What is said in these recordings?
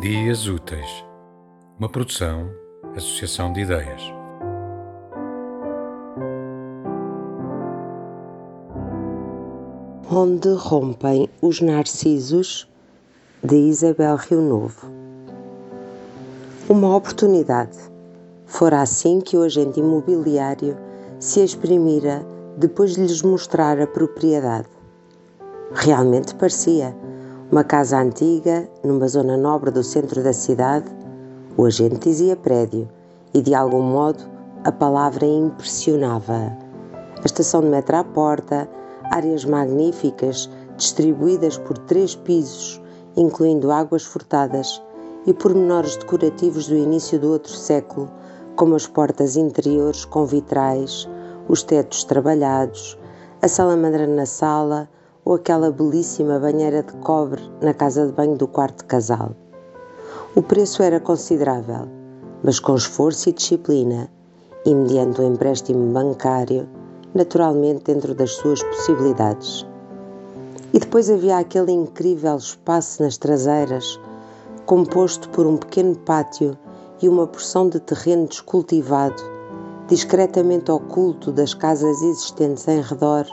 Dias Úteis, uma produção, associação de ideias. Onde rompem os narcisos, de Isabel Rio Novo. Uma oportunidade. Fora assim que o agente imobiliário se exprimira depois de lhes mostrar a propriedade. Realmente parecia uma casa antiga, numa zona nobre do centro da cidade, o agente dizia prédio e, de algum modo, a palavra impressionava. A estação de metro à porta, áreas magníficas distribuídas por três pisos, incluindo águas furtadas e pormenores decorativos do início do outro século, como as portas interiores com vitrais, os tetos trabalhados, a salamandra na sala, ou aquela belíssima banheira de cobre na casa de banho do quarto casal. O preço era considerável, mas com esforço e disciplina, e mediante o empréstimo bancário, naturalmente dentro das suas possibilidades. E depois havia aquele incrível espaço nas traseiras, composto por um pequeno pátio e uma porção de terreno descultivado, discretamente oculto das casas existentes em redor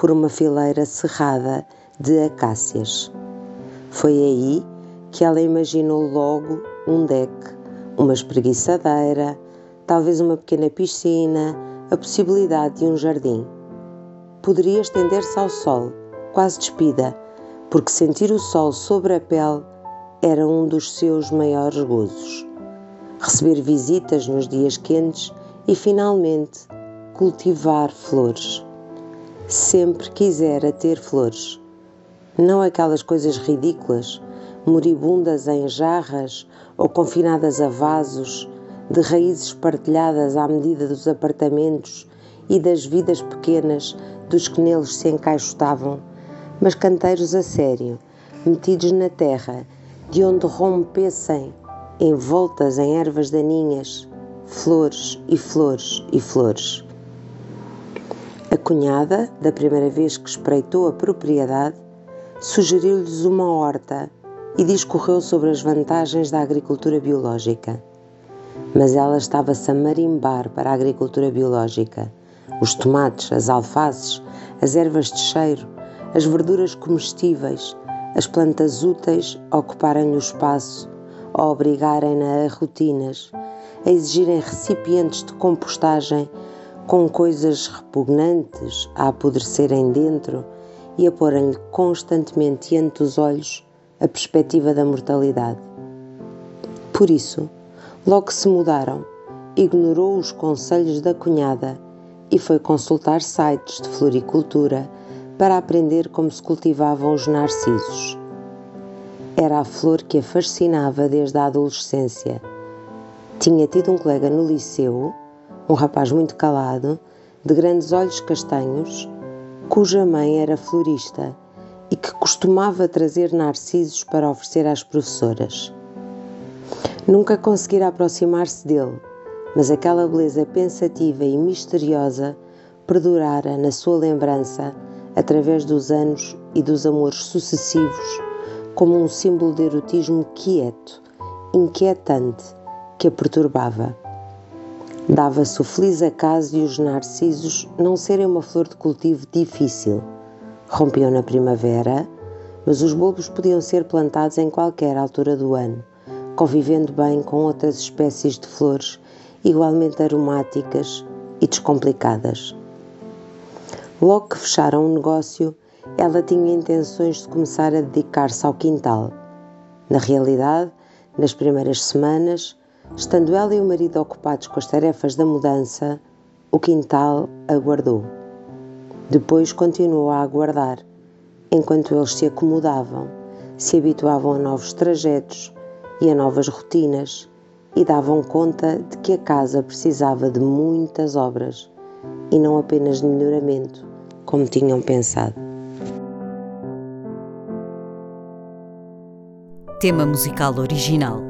por uma fileira cerrada de acácias. Foi aí que ela imaginou logo um deck, uma espreguiçadeira, talvez uma pequena piscina, a possibilidade de um jardim. Poderia estender-se ao sol, quase despida, porque sentir o sol sobre a pele era um dos seus maiores gozos. Receber visitas nos dias quentes e, finalmente, cultivar flores sempre quisera ter flores. Não aquelas coisas ridículas, moribundas em jarras ou confinadas a vasos, de raízes partilhadas à medida dos apartamentos e das vidas pequenas dos que neles se encaixotavam, mas canteiros a sério, metidos na terra, de onde rompessem, envoltas em ervas daninhas, flores e flores e flores. Cunhada, da primeira vez que espreitou a propriedade, sugeriu-lhes uma horta e discorreu sobre as vantagens da agricultura biológica. Mas ela estava-se a marimbar para a agricultura biológica. Os tomates, as alfaces, as ervas de cheiro, as verduras comestíveis, as plantas úteis ocuparem-lhe o espaço, a obrigarem-na a rotinas, a exigirem recipientes de compostagem com coisas repugnantes a apodrecerem dentro e a porem-lhe constantemente diante dos olhos a perspectiva da mortalidade. Por isso, logo se mudaram, ignorou os conselhos da cunhada e foi consultar sites de floricultura para aprender como se cultivavam os narcisos. Era a flor que a fascinava desde a adolescência. Tinha tido um colega no liceu um rapaz muito calado, de grandes olhos castanhos, cuja mãe era florista e que costumava trazer narcisos para oferecer às professoras. Nunca conseguira aproximar-se dele, mas aquela beleza pensativa e misteriosa perdurara na sua lembrança através dos anos e dos amores sucessivos, como um símbolo de erotismo quieto, inquietante, que a perturbava. Dava-se o feliz acaso de os narcisos não serem uma flor de cultivo difícil. Rompiam na primavera, mas os bulbos podiam ser plantados em qualquer altura do ano, convivendo bem com outras espécies de flores igualmente aromáticas e descomplicadas. Logo que fecharam o negócio, ela tinha intenções de começar a dedicar-se ao quintal. Na realidade, nas primeiras semanas, Estando ela e o marido ocupados com as tarefas da mudança, o quintal aguardou. Depois continuou a aguardar, enquanto eles se acomodavam, se habituavam a novos trajetos e a novas rotinas e davam conta de que a casa precisava de muitas obras e não apenas de melhoramento, como tinham pensado. Tema musical original